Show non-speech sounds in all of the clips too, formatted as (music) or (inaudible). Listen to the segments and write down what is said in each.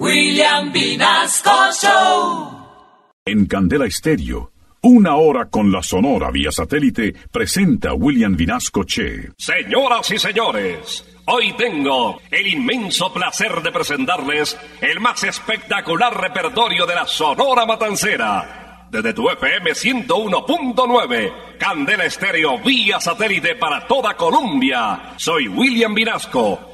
William Vinasco Show. En Candela Estéreo, una hora con la Sonora vía satélite presenta William Vinasco Che. Señoras y señores, hoy tengo el inmenso placer de presentarles el más espectacular repertorio de la Sonora Matancera. Desde tu FM 101.9, Candela Estéreo vía satélite para toda Colombia. Soy William Vinasco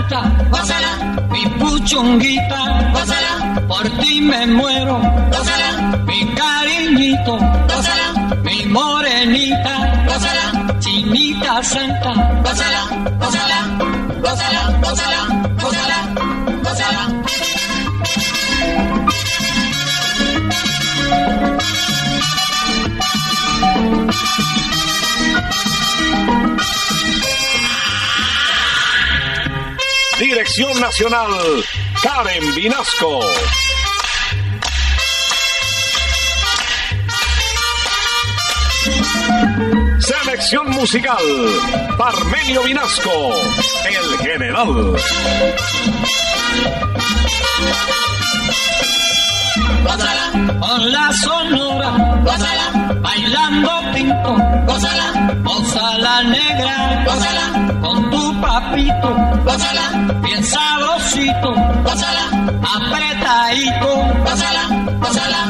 Santa, gózala, mi puchonguita, gózala, por ti me muero, gózala, mi cariñito, gózala, mi morenita, gózala, chinita santa, gózala, gózala, gózala, gózala. Nacional, Karen Vinasco. Selección musical, Parmenio Vinasco, el general. Con la sonora, gózala, bailando pinto, gózala, gózala negra, gózala, papito, gózala, bien sabrosito, gózala, apretadito, gózala, gózala,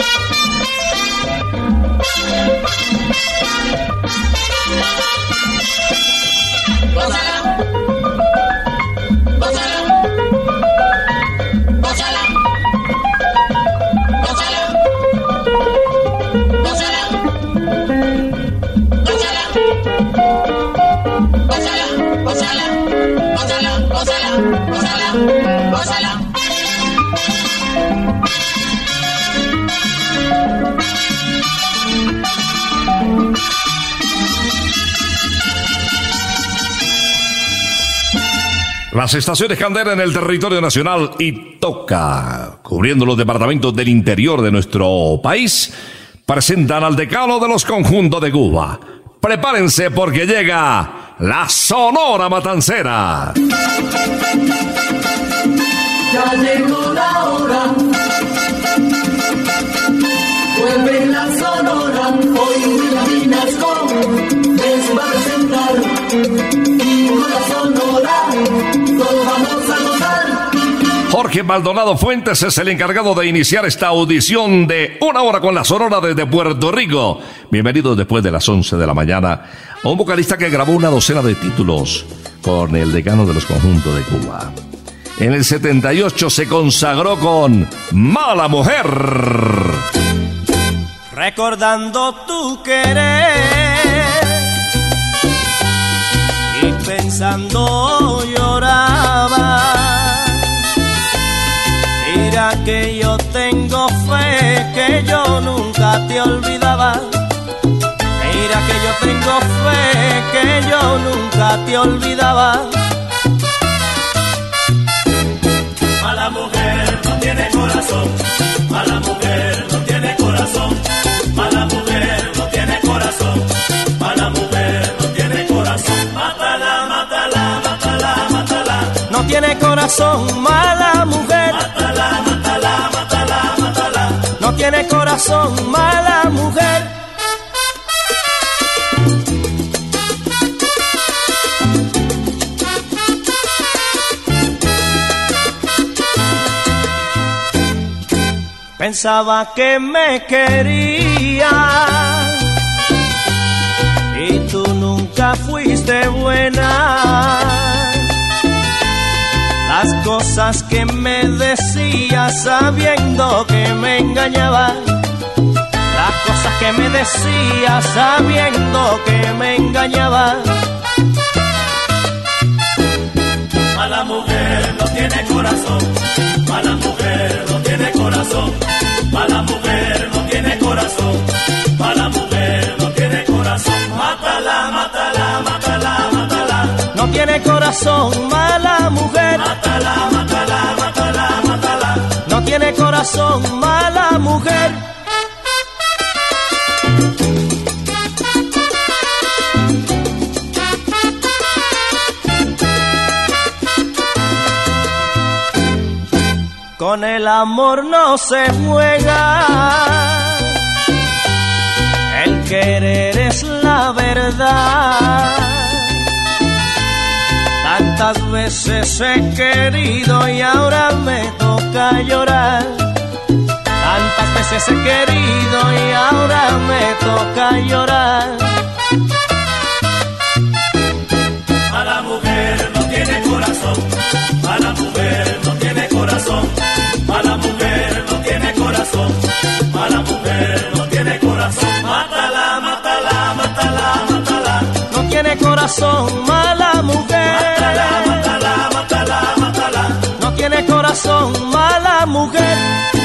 Yeah. Las estaciones Candela en el territorio nacional y toca, cubriendo los departamentos del interior de nuestro país, presentan al decano de los conjuntos de Cuba. Prepárense porque llega la Sonora Matancera. Ya llegó la hora. Vuelve la sonora. Hoy William Vinasco les. Jorge Maldonado Fuentes es el encargado de iniciar esta audición de una hora con la Sonora desde Puerto Rico. Bienvenidos después de las 11 de la mañana a un vocalista que grabó una docena de títulos con el decano de los conjuntos de Cuba. En el 78 se consagró con Mala Mujer. recordando tu querer pensando lloraba. Mira que yo tengo fe que yo nunca te olvidaba. Mira que yo tengo fe que yo nunca te olvidaba. Mala mujer no tiene corazón, mala mujer no tiene corazón, mala mujer no tiene corazón, mala mujer tiene corazón, mala mujer. Mátala, mátala, mátala, mátala. No tiene corazón, mala mujer. Pensaba que me quería y tú nunca fuiste buena. Las cosas que me decías sabiendo que me engañaba. Las cosas que me decías sabiendo que me engañaba. Mala mujer no tiene corazón. Mala mujer no tiene corazón. Mala mujer tiene corazón, mala mujer. Mátala, mátala, mátala, mátala. No tiene corazón, mala mujer. Con el amor no se juega. El querer es la verdad. Tantas veces he querido y ahora me toca llorar. Tantas veces he querido y ahora me toca llorar. Mala mujer no tiene corazón. Mala mujer no tiene corazón. Corazón, mala mujer. Mátala, mátala, mátala, mátala. No tiene corazón, mala mujer.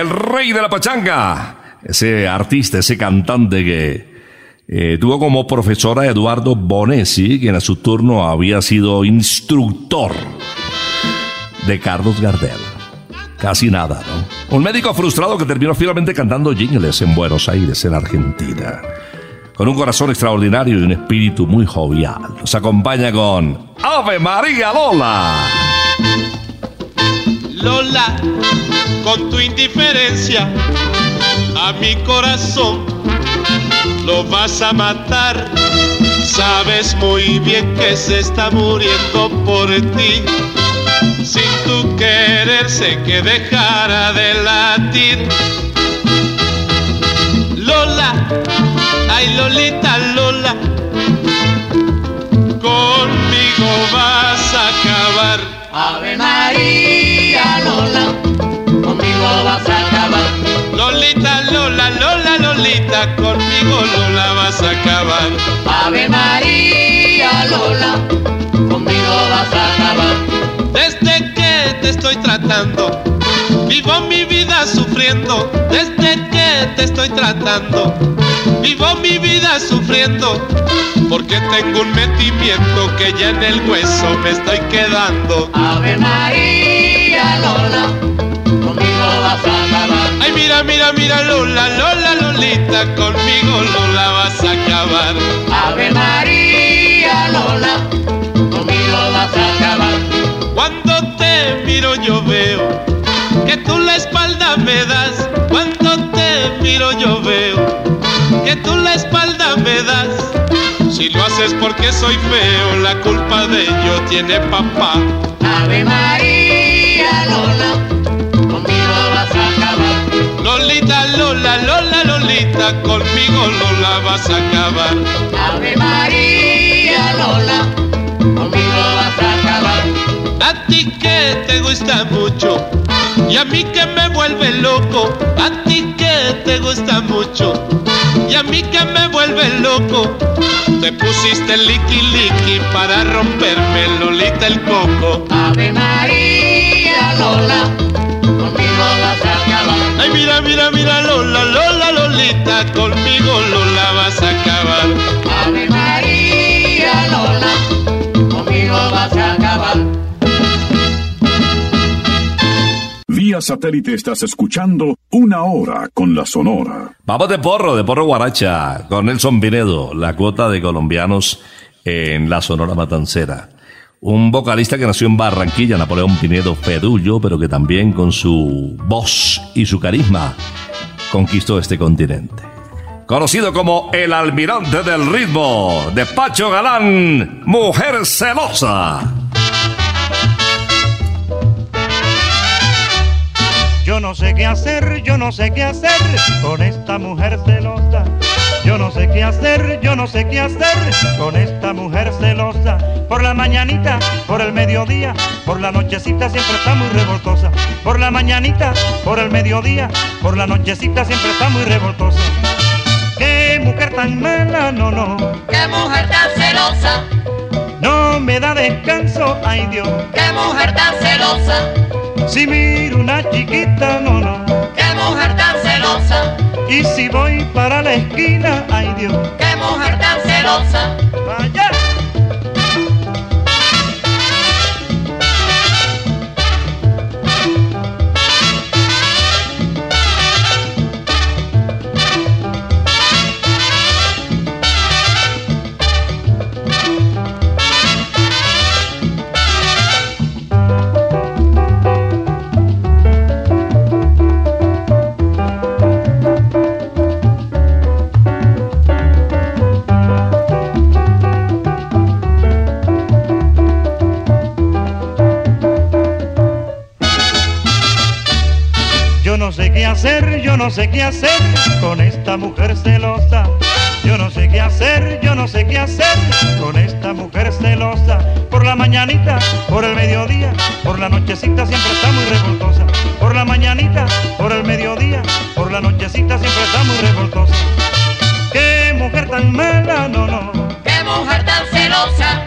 El rey de la pachanga. Ese artista, ese cantante que eh, tuvo como profesora a Eduardo Bonesi, quien a su turno había sido instructor de Carlos Gardel. Casi nada, ¿no? Un médico frustrado que terminó finalmente cantando jingles en Buenos Aires, en Argentina. Con un corazón extraordinario y un espíritu muy jovial. Nos acompaña con Ave María Lola. Lola, con tu indiferencia a mi corazón lo vas a matar. Sabes muy bien que se está muriendo por ti. Sin tu quererse que dejara de latir. Lola, ay Lolita Lola, conmigo vas a acabar. Ave María Lola, conmigo vas a acabar. Lolita, Lola, Lola, Lolita, conmigo Lola vas a acabar. Ave María Lola, conmigo vas a acabar. Desde que te estoy tratando, vivo mi vida sufriendo. Desde que te estoy tratando, vivo mi vida sufriendo. Porque tengo un metimiento que ya en el hueso me estoy quedando. Ave María Lola, conmigo vas a acabar. Ay, mira, mira, mira, Lola, Lola, Lolita, conmigo Lola vas a acabar. Ave María Lola, conmigo vas a acabar. Cuando te miro yo veo que tú la espalda me das. Cuando te miro yo veo que tú la espalda me das. Si lo haces porque soy feo, la culpa de ello tiene papá. Ave María Lola, conmigo vas a acabar. Lolita, Lola, Lola, Lolita. Conmigo no la vas a acabar. Ave María Lola, conmigo vas a acabar. A ti que te gusta mucho y a mí que me vuelve loco. A ti que te gusta mucho y a mí que me vuelve loco. Te pusiste liqui liqui para romperme Lolita el coco. Ave María Lola, conmigo vas a acabar. Ay, mira, mira, mira, Lola, Lola, Lolita, conmigo Lola vas a acabar. Ave María Lola, conmigo vas a acabar. Vía satélite estás escuchando Una Hora con la Sonora. Vamos de porro, de porro guaracha, con Nelson Pinedo, la cuota de colombianos en la Sonora Matancera. Un vocalista que nació en Barranquilla, Napoleón Pinedo Fedullo, pero que también con su voz y su carisma conquistó este continente. Conocido como el almirante del ritmo, de Pacho Galán, Mujer Celosa. Yo no sé qué hacer, yo no sé qué hacer con esta mujer celosa. Yo no sé qué hacer, yo no sé qué hacer con esta mujer celosa. Por la mañanita, por el mediodía, por la nochecita siempre está muy revoltosa. Por la mañanita, por el mediodía, por la nochecita siempre está muy revoltosa. Qué mujer tan mala, no, no, Qué mujer tan celosa, no me da descanso, ay Dios. qué mujer tan celosa, Si miro una chiquita, no, no. qué mujer tan celosa, Y si voy para la esquina, ay Dios. qué mujer tan celosa. Vaya. Yo no sé qué hacer con esta mujer celosa. Yo no sé qué hacer, yo no sé qué hacer con esta mujer celosa. Por la mañanita, por el mediodía, por la nochecita siempre está muy revoltosa. Por la mañanita, por el mediodía, por la nochecita siempre está muy revoltosa. Qué mujer tan mala, no, no, Qué mujer tan celosa,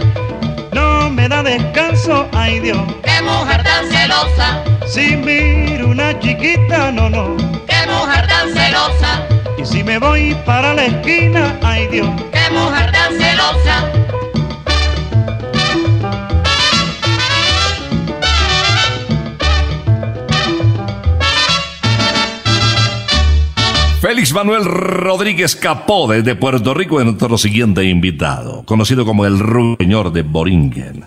no me da descanso, ay Dios. qué mujer tan celosa, Si miro una chiquita, no, no. qué mujer tan celosa, Y si me voy para la esquina, ay Dios. qué mujer tan celosa. Félix Manuel Rodríguez Capó desde Puerto Rico es nuestro siguiente invitado, conocido como el Ruiñor de Boringen.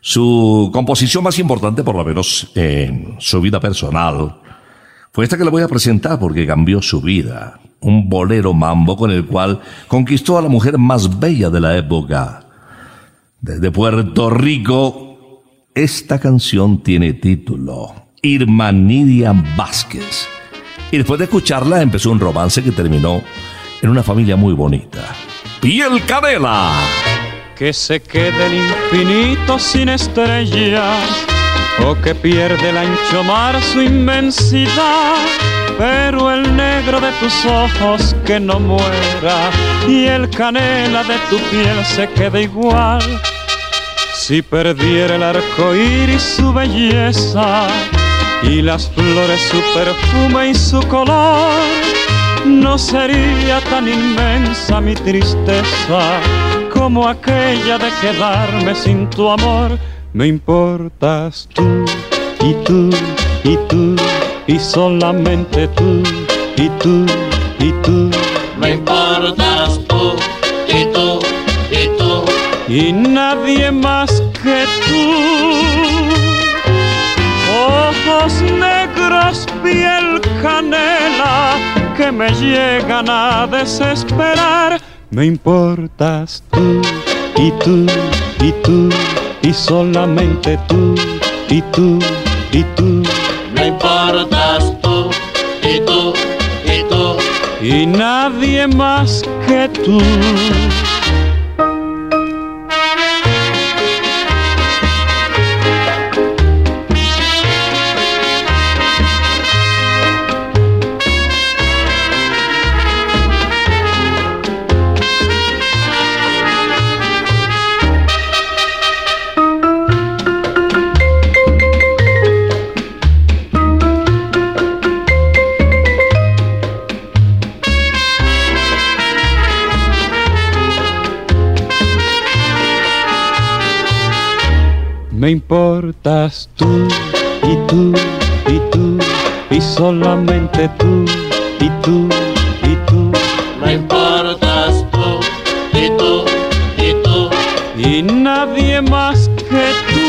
Su composición más importante, por lo menos en su vida personal, fue esta que le voy a presentar porque cambió su vida. Un bolero mambo con el cual conquistó a la mujer más bella de la época. Desde Puerto Rico, esta canción tiene título Irma Nidia Vázquez. Y después de escucharla empezó un romance que terminó en una familia muy bonita. Piel Canela. Que se quede el infinito sin estrellas o que pierde el ancho mar su inmensidad. Pero el negro de tus ojos que no muera y el canela de tu piel se quede igual. Si perdiera el arco iris su belleza y las flores su perfume y su color, no sería tan inmensa mi tristeza como aquella de quedarme sin tu amor. Me importas tú y tú y tú y solamente tú y tú y tú Me importas tú y tú y tú. y nadie más que tú. Ojos negros, piel canela, que me llegan a desesperar. Me importas tú y tú y tú y solamente tú y tú y tú Me importas tú y tú y tú. y nadie más que tú. Me importas tú y tú y tú y solamente tú y tú y tú. Me importas tú y tú y tú y nadie más que tú.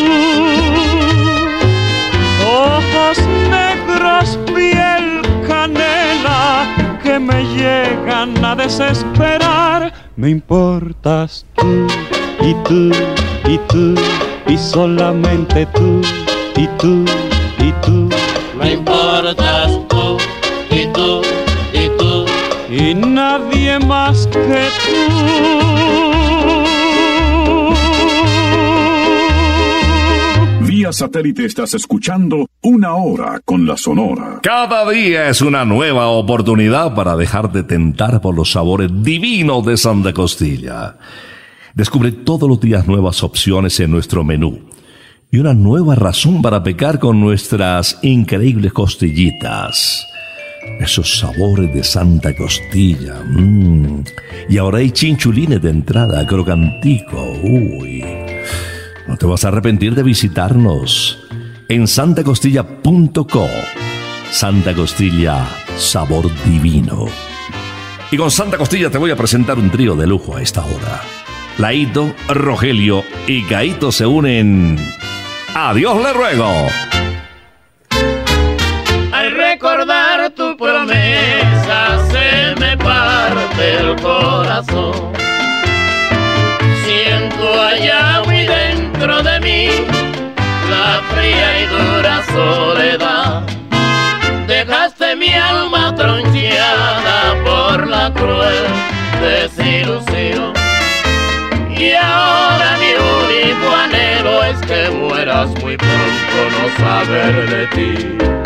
Ojos negros, piel canela que me llegan a desesperar. Me importas tú y tú y tú y solamente tú y tú y tú. Me importas tú y tú y tú y nadie más que tú. Vía satélite estás escuchando una hora con la Sonora. Cada día es una nueva oportunidad para dejar de tentar por los sabores divinos de Santa Costilla. Descubre todos los días nuevas opciones en nuestro menú y una nueva razón para pecar con nuestras increíbles costillitas. Esos sabores de Santa Costilla. Mmm. Y ahora hay chinchulines de entrada, crocantico. Uy. No te vas a arrepentir de visitarnos en santacostilla.co. Santa Costilla, sabor divino. Y con Santa Costilla te voy a presentar un trío de lujo a esta hora. Laito, Rogelio y Caito se unen. Adiós le ruego. Al recordar tu promesa se me parte el corazón. Siento allá muy dentro de mí la fría y dura soledad. Dejaste mi alma troncheada por la cruel desilusión. Y ahora mi único anhelo es que mueras muy pronto, no saber de ti.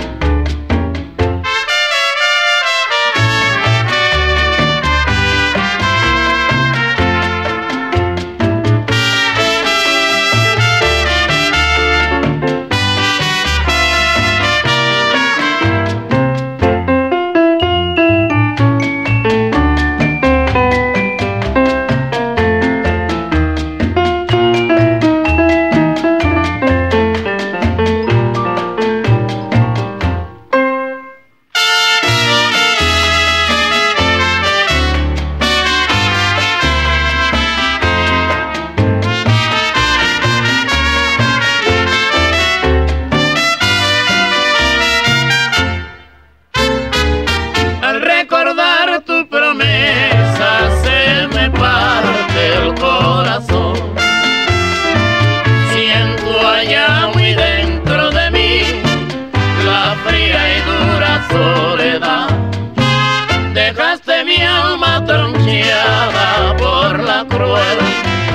Mi alma troncheada por la cruel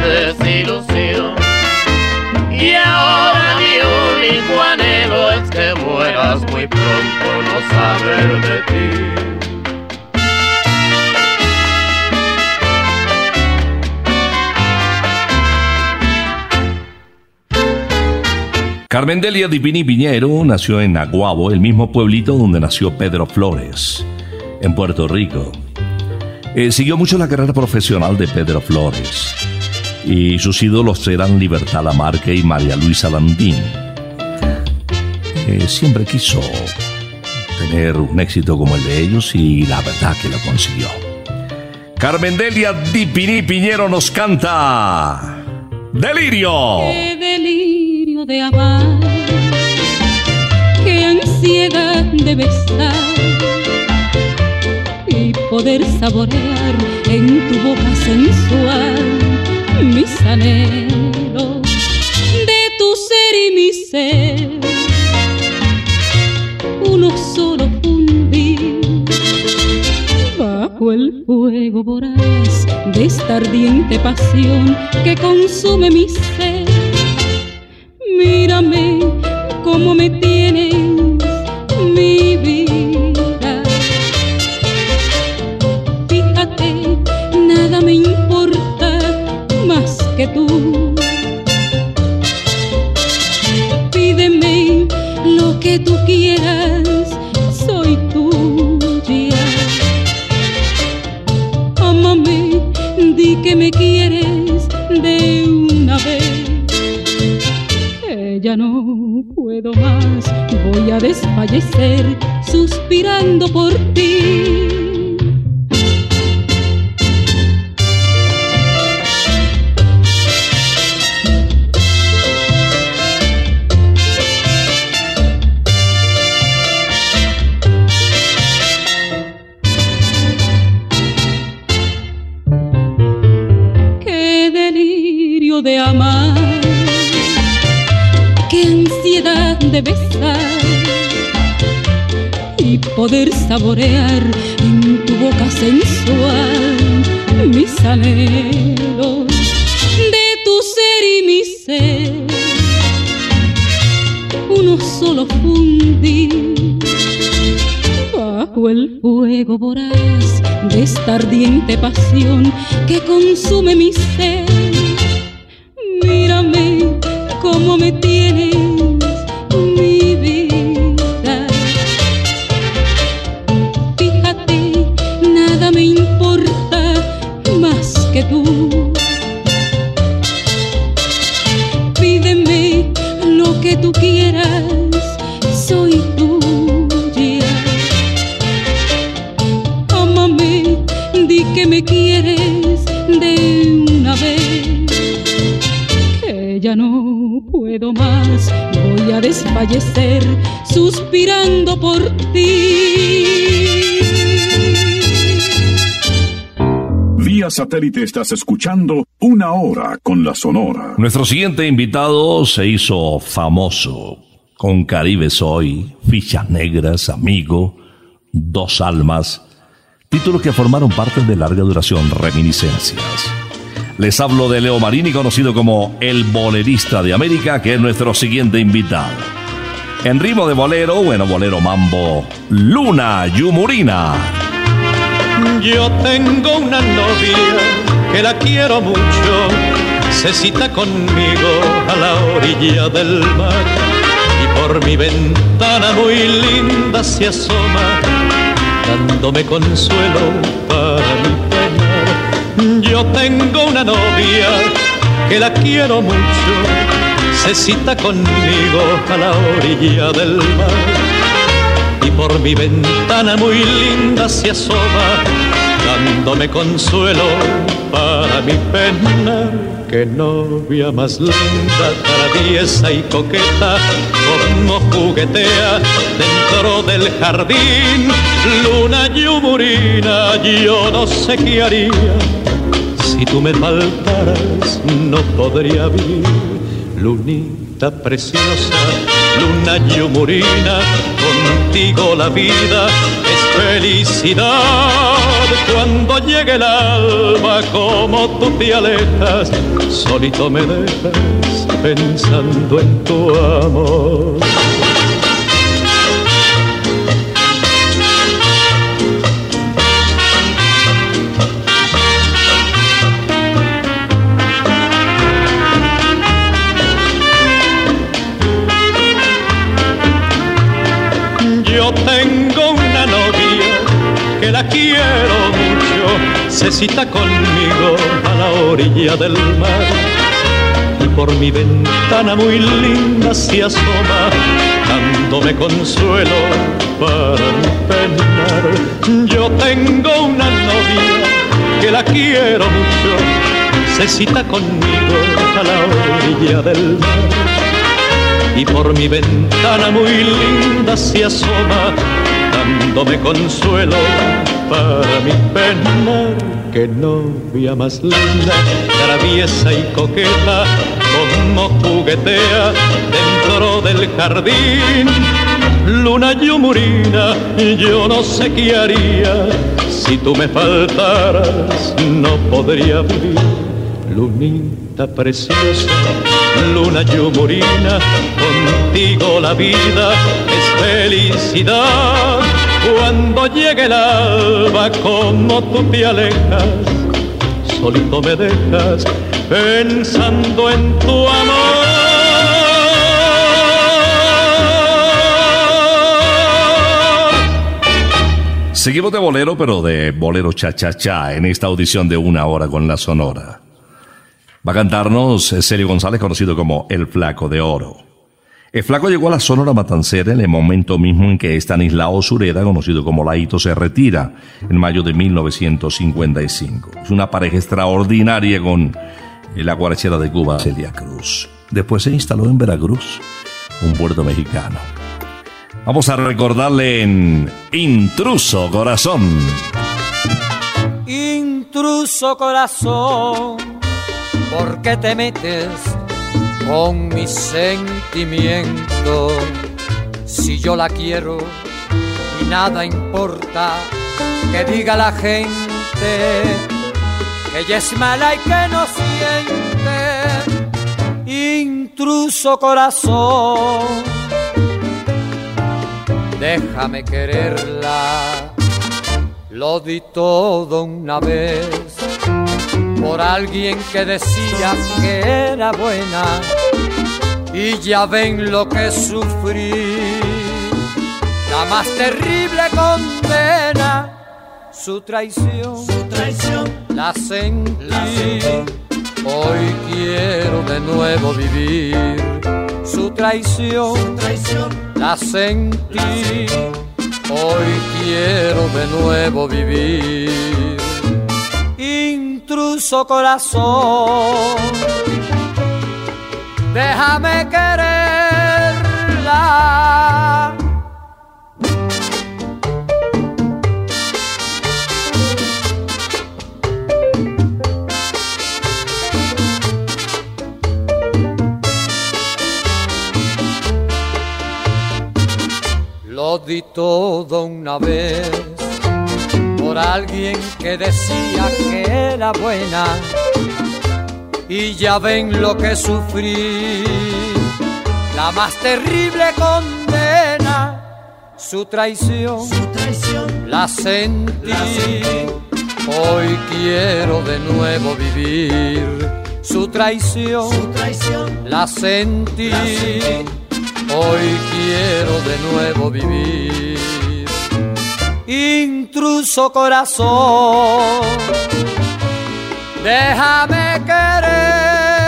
desilusión. Y ahora mi único anhelo es que mueras muy pronto, no saber de ti. Carmen Delia Divini Piñero nació en Aguabo, el mismo pueblito donde nació Pedro Flores, en Puerto Rico. Eh, siguió mucho la carrera profesional de Pedro Flores y sus ídolos eran Libertad Lamarque y María Luisa Landín. Eh, siempre quiso tener un éxito como el de ellos y la verdad que lo consiguió. Carmen Delia Dipini Piñero nos canta Delirio. Qué delirio de amar, qué ansiedad de besar poder saborear en tu boca sensual mis anhelos de tu ser y mi ser. Uno solo fundir bajo el fuego voraz de esta ardiente pasión que consume mi ser. Mírame cómo me tienes, desfallecer que tú quieras, soy tuya. Amame, di que me quieres de una vez. Que ya no puedo más, voy a desfallecer suspirando por ti. Vía satélite estás escuchando Una Hora con la Sonora. Nuestro siguiente invitado se hizo famoso con Caribe Soy, Fichas Negras, Amigo, Dos Almas, títulos que formaron parte de larga duración, reminiscencias. Les hablo de Leo Marini, conocido como el bolerista de América, que es nuestro siguiente invitado. En ritmo de bolero, bueno, bolero mambo, Luna Yumurina. Yo tengo una novia que la quiero mucho, se cita conmigo a la orilla del mar y por mi ventana muy linda se asoma, dándome consuelo para mi penar. Yo tengo una novia que la quiero mucho, se cita conmigo a la orilla del mar y por mi ventana muy linda se asoma, dándome consuelo para mi pena. Que novia más linda, traviesa y coqueta, como juguetea dentro del jardín. Luna yumurina, yo no sé qué haría. Si tú me faltaras, no podría vivir. Lunita preciosa, luna yumurina, contigo la vida es felicidad. Cuando llegue el alma, como tú te alejas, solito me dejas pensando en tu amor. Se cita conmigo a la orilla del mar y por mi ventana muy linda se asoma, dándome consuelo para mi penar. Yo tengo una novia que la quiero mucho, se cita conmigo a la orilla del mar y por mi ventana muy linda se asoma, dándome consuelo para mi penar. Que novia más linda, traviesa y coqueta, como juguetea dentro del jardín. Luna yumurina, yo no sé qué haría si tú me faltaras, no podría vivir. Lunita preciosa, luna yumurina, contigo la vida es felicidad. Cuando llegue el alba, como tú te alejas, solito me dejas pensando en tu amor. Seguimos de bolero, pero de bolero cha-cha-cha en esta audición de una hora con la Sonora. Va a cantarnos Celio González, conocido como El Flaco de Oro. El Flaco llegó a la Sonora Matancera en el momento mismo en que Stanislao Sureda, conocido como Laito, se retira en mayo de 1955. Es una pareja extraordinaria con la guarachera de Cuba, Celia Cruz. Después se instaló en Veracruz, un puerto mexicano. Vamos a recordarle en Intruso Corazón. Intruso corazón, ¿por qué te metes con mi sentimiento? Si yo la quiero y nada importa que diga la gente que ella es mala y que no siente. Intruso corazón déjame quererla. Lo di todo una vez por alguien que decía que era buena y ya ven lo que sufrí. La más terrible condena, su traición, su traición, la sentí. Hoy quiero de nuevo vivir su traición, su traición la sentí, hoy quiero de nuevo vivir. Intruso corazón, déjame quererla. Di todo una vez por alguien que decía que era buena y ya ven lo que sufrí, la más terrible condena, su traición, su traición la sentí. Hoy quiero de nuevo vivir su traición, su traición la sentí. Hoy quiero de nuevo vivir. Intruso corazón, déjame quererla.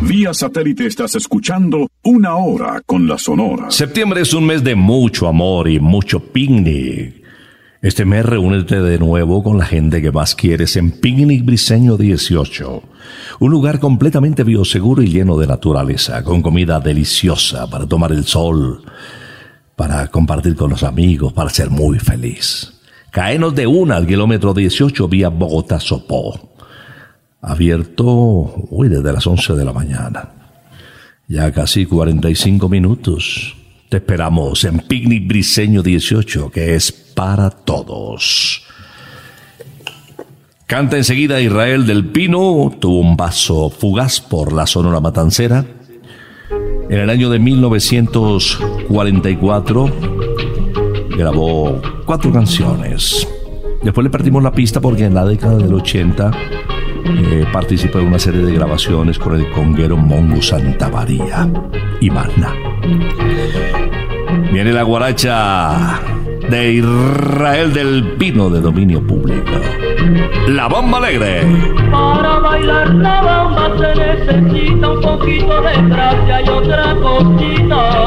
Vía satélite estás escuchando una hora con la Sonora. Septiembre es un mes de mucho amor y mucho picnic. Este mes reúnete de nuevo con la gente que más quieres en Picnic Briseño 18 un lugar completamente bioseguro y lleno de naturaleza, con comida deliciosa para tomar el sol, para compartir con los amigos, para ser muy feliz. Caenos de una al kilómetro 18 vía Bogotá-Sopó. Abierto hoy desde las 11 de la mañana. Ya casi 45 minutos. Te esperamos en Picnic Briseño 18, que es para todos. Canta enseguida Israel del Pino, tuvo un paso fugaz por la Sonora Matancera. En el año de 1944 grabó cuatro canciones. Después le perdimos la pista porque en la década del 80 eh, participó en una serie de grabaciones con el conguero Mongo Santa María y Magna. Viene la guaracha de Israel del Pino de dominio público. La bomba alegre. Para bailar la bomba se necesita un poquito de gracia y otra cosita.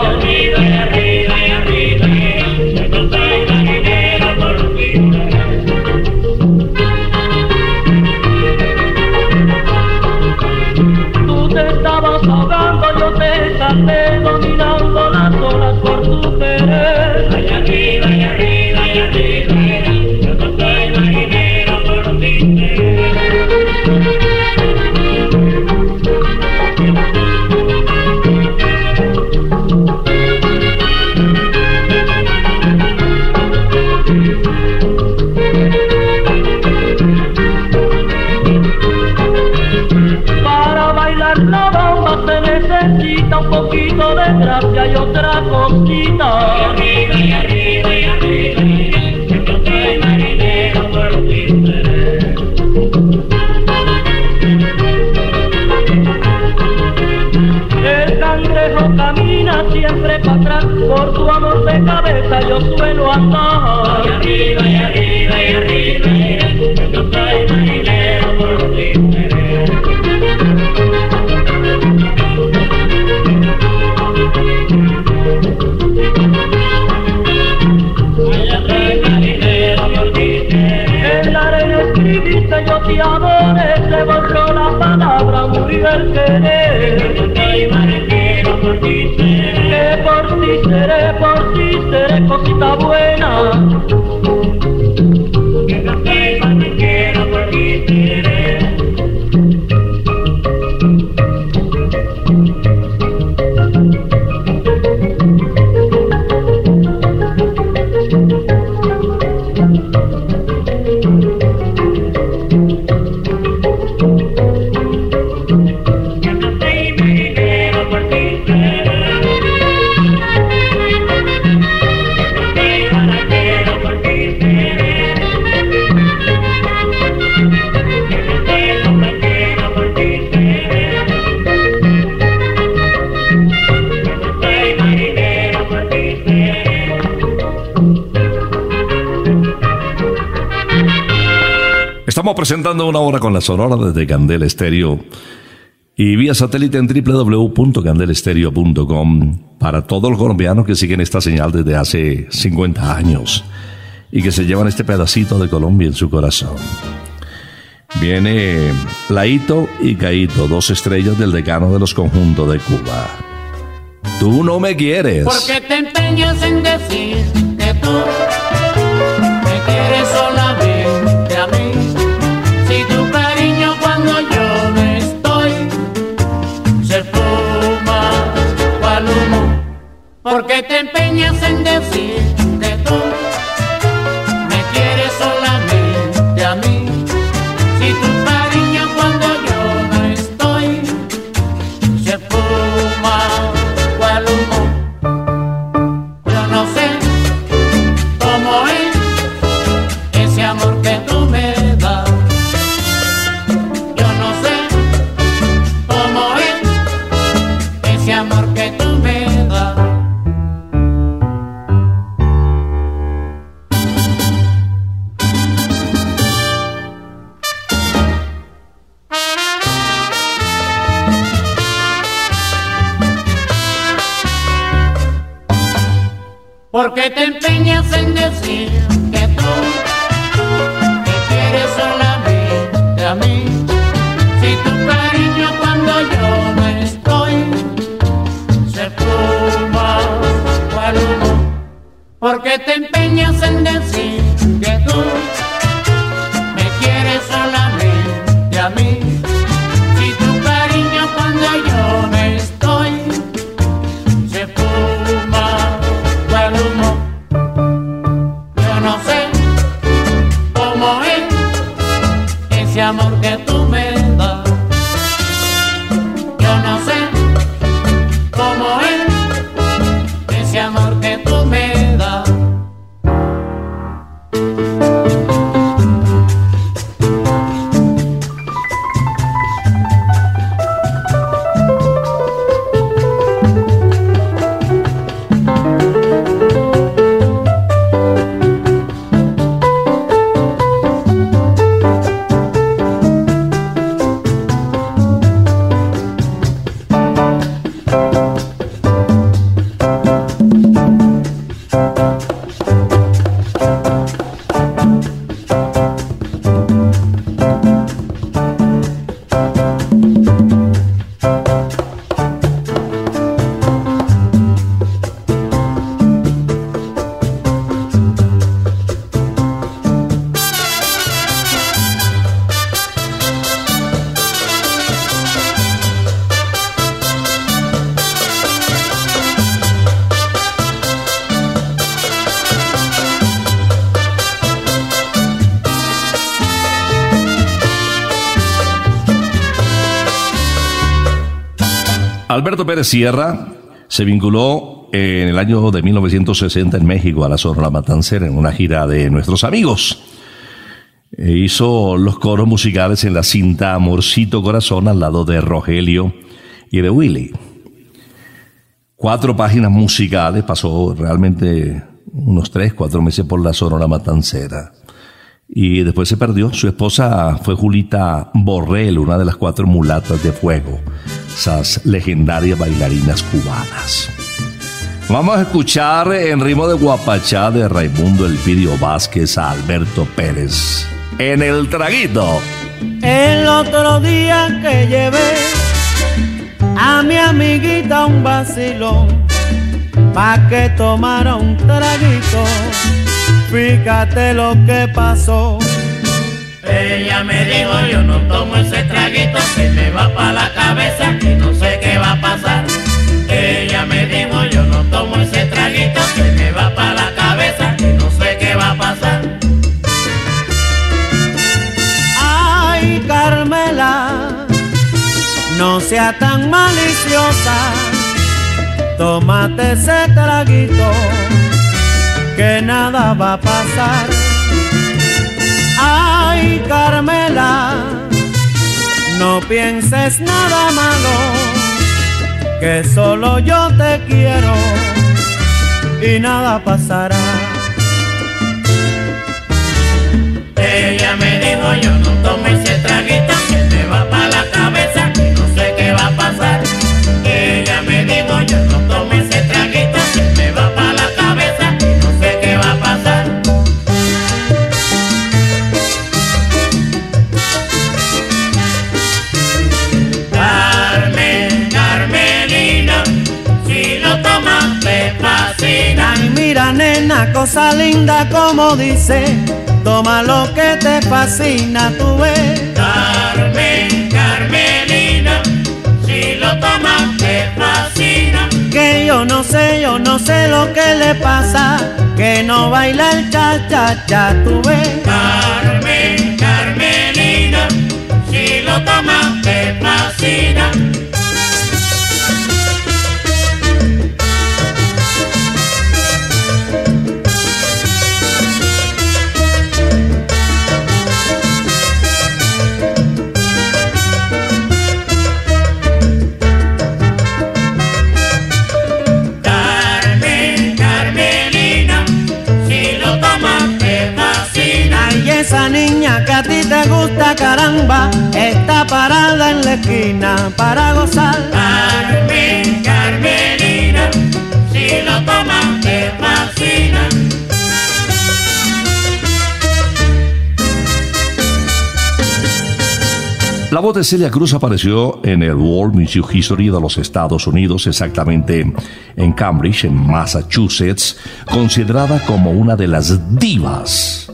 presentando una hora con la Sonora desde Candel Estéreo y vía satélite en www.candelestereo.com para todos los colombianos que siguen esta señal desde hace 50 años y que se llevan este pedacito de Colombia en su corazón. Viene Laito y Caito, dos estrellas del decano de los conjuntos de Cuba. Tú no me quieres. Porque te empeñas en decir que tú Porque te empeñas en decir Pérez Sierra se vinculó eh, en el año de 1960 en México a la Sonora Matancera en una gira de nuestros amigos. E hizo los coros musicales en la cinta Amorcito Corazón al lado de Rogelio y de Willy. Cuatro páginas musicales, pasó realmente unos tres, cuatro meses por la Sonora Matancera. Y después se perdió. Su esposa fue Julita Borrell, una de las cuatro mulatas de fuego, esas legendarias bailarinas cubanas. Vamos a escuchar en ritmo de guapachá de Raimundo Elpidio Vázquez a Alberto Pérez. En el traguito. El otro día que llevé a mi amiguita un vacilón pa' que tomara un traguito. Fíjate lo que pasó. Ella me dijo yo no tomo ese traguito que me va pa' la cabeza y no sé qué va a pasar. Ella me dijo yo no tomo ese traguito que me va pa' la cabeza y no sé qué va a pasar. Ay, Carmela, no sea tan maliciosa. Tómate ese traguito que nada va a pasar. Ay, Carmela, no pienses nada malo, que solo yo te quiero y nada pasará. Ella me dijo yo no tome ese traguito que me va pa' la cabeza nena, cosa linda como dice, toma lo que te fascina, tú ves. Carmen, Carmelina, si lo tomas te fascina. Que yo no sé, yo no sé lo que le pasa, que no baila el cha cha cha, tú ves. Carmen, Carmelina, si lo tomas te fascina. Caramba, está parada en la esquina para gozar. Carmen, Carmelina, si lo tomas te fascina. La voz de Celia Cruz apareció en el World Music History de los Estados Unidos, exactamente en Cambridge, en Massachusetts, considerada como una de las divas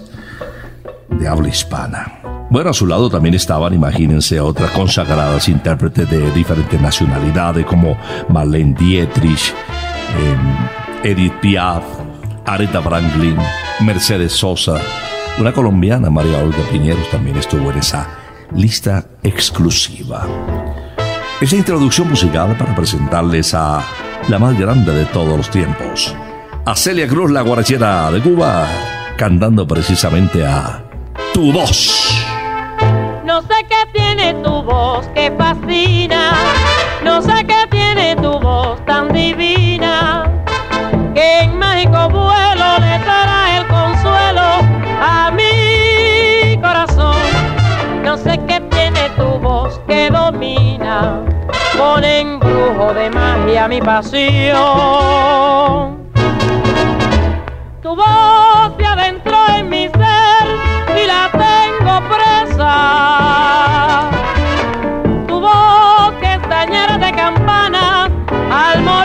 de habla hispana. Bueno, a su lado también estaban, imagínense, otras consagradas intérpretes de diferentes nacionalidades como Marlene Dietrich, eh, Edith Piaf, Aretha Franklin, Mercedes Sosa, una colombiana, María Olga Piñeros, también estuvo en esa lista exclusiva. Esa introducción musical para presentarles a la más grande de todos los tiempos, a Celia Cruz, la guarachera de Cuba, cantando precisamente a Tu Voz. No sé qué tiene tu voz que fascina, no sé qué tiene tu voz tan divina, que en mágico vuelo le dará el consuelo a mi corazón. No sé qué tiene tu voz que domina, con embrujo de magia mi pasión. Tu voz Tu voz que es de campanas al morir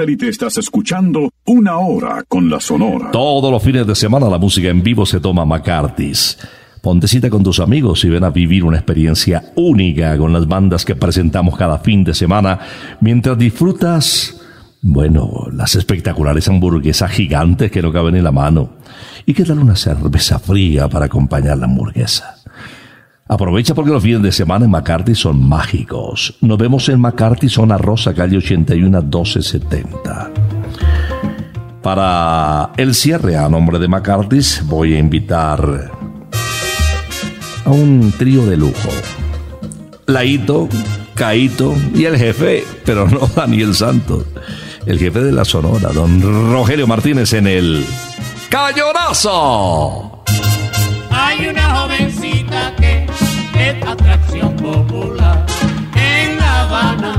satélite estás escuchando Una Hora con la Sonora. Todos los fines de semana la música en vivo se toma McCarthy's. Ponte cita con tus amigos y ven a vivir una experiencia única con las bandas que presentamos cada fin de semana mientras disfrutas, bueno, las espectaculares hamburguesas gigantes que no caben en la mano. Y qué tal una cerveza fría para acompañar la hamburguesa. Aprovecha porque los fines de semana en McCarthy son mágicos. Nos vemos en McCarthy, zona Rosa, calle 81 1270. Para el cierre a nombre de McCarthy's voy a invitar a un trío de lujo. Laito, Caito y el jefe, pero no (laughs) Daniel Santos. El jefe de la Sonora, don Rogelio Martínez en el Cañonazo. Hay una jovencita que es atracción popular en La Habana.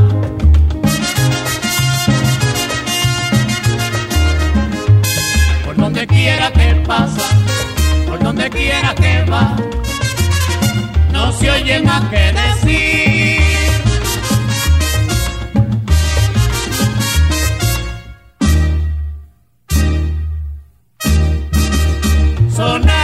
Por donde quiera que pasa, por donde quiera que va, no se oye más que decir. Sonaron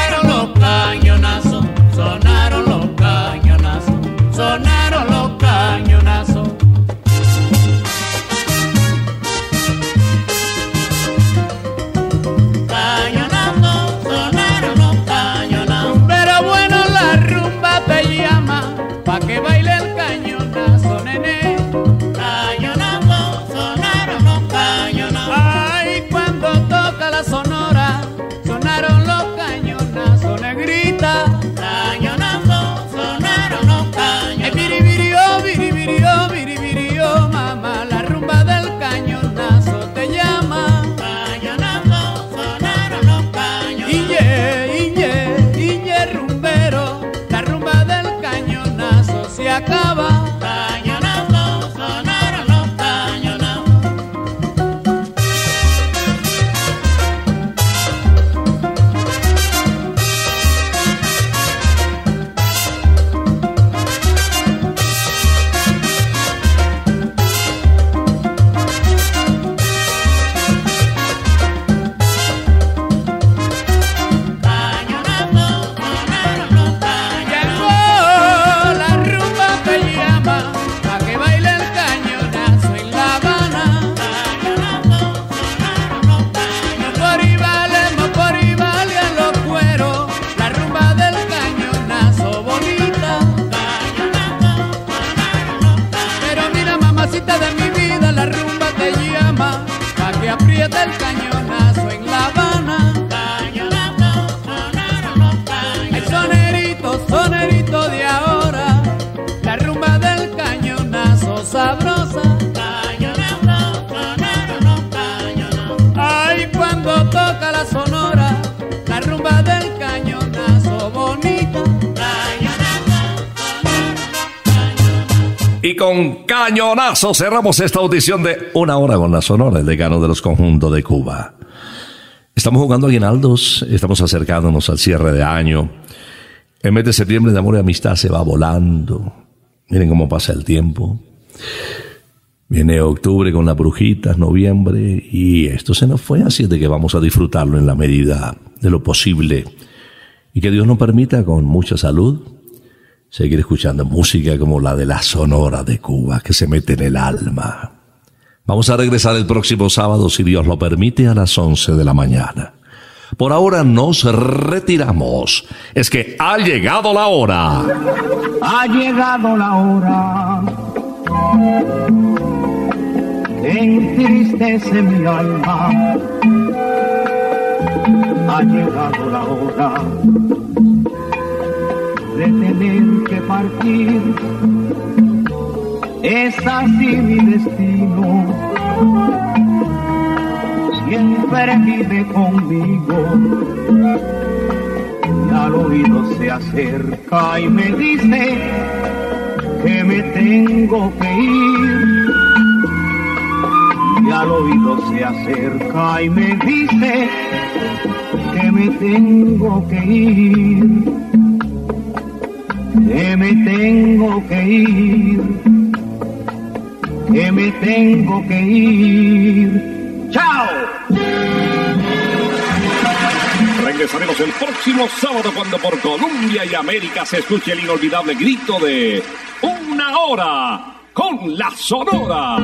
cañonazo cerramos esta audición de Una Hora con la Sonora, el decano de los conjuntos de Cuba. Estamos jugando aguinaldos, estamos acercándonos al cierre de año. El mes de septiembre de amor y amistad se va volando. Miren cómo pasa el tiempo. Viene octubre con las brujitas, noviembre, y esto se nos fue, así de que vamos a disfrutarlo en la medida de lo posible. Y que Dios nos permita, con mucha salud, seguir escuchando música como la de la Sonora de Cuba, que se mete en el alma. Vamos a regresar el próximo sábado, si Dios lo permite, a las 11 de la mañana. Por ahora nos retiramos. Es que ha llegado la hora. Ha llegado la hora entristece mi alma. Ha llegado la hora de tener que partir. Es así mi destino. Siempre vive conmigo y al oído se acerca y me dice que me tengo que ir. Y al oído se acerca y me dice que me tengo que ir. Que me tengo que ir. que me tengo que ir. ¡Chao! Regresaremos el próximo sábado cuando por Colombia y América se escuche el inolvidable grito de Una hora con la Sonora.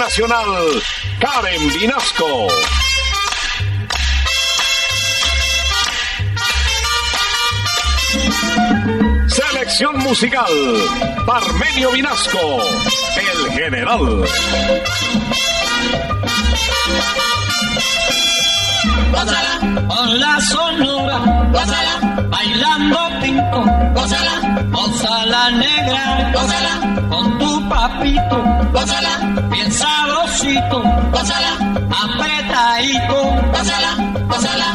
Nacional, Karen Vinasco. Selección musical, Parmenio Vinasco, el general. Con la sonora, bailando pinto, gózala, gózala negra, gózala, con tu papito, gózala, bien sabrosito, gózala, apretadito, gózala, gózala,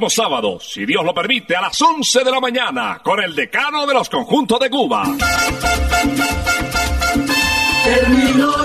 próximo sábado, si Dios lo permite, a las 11 de la mañana, con el decano de los conjuntos de Cuba. Terminó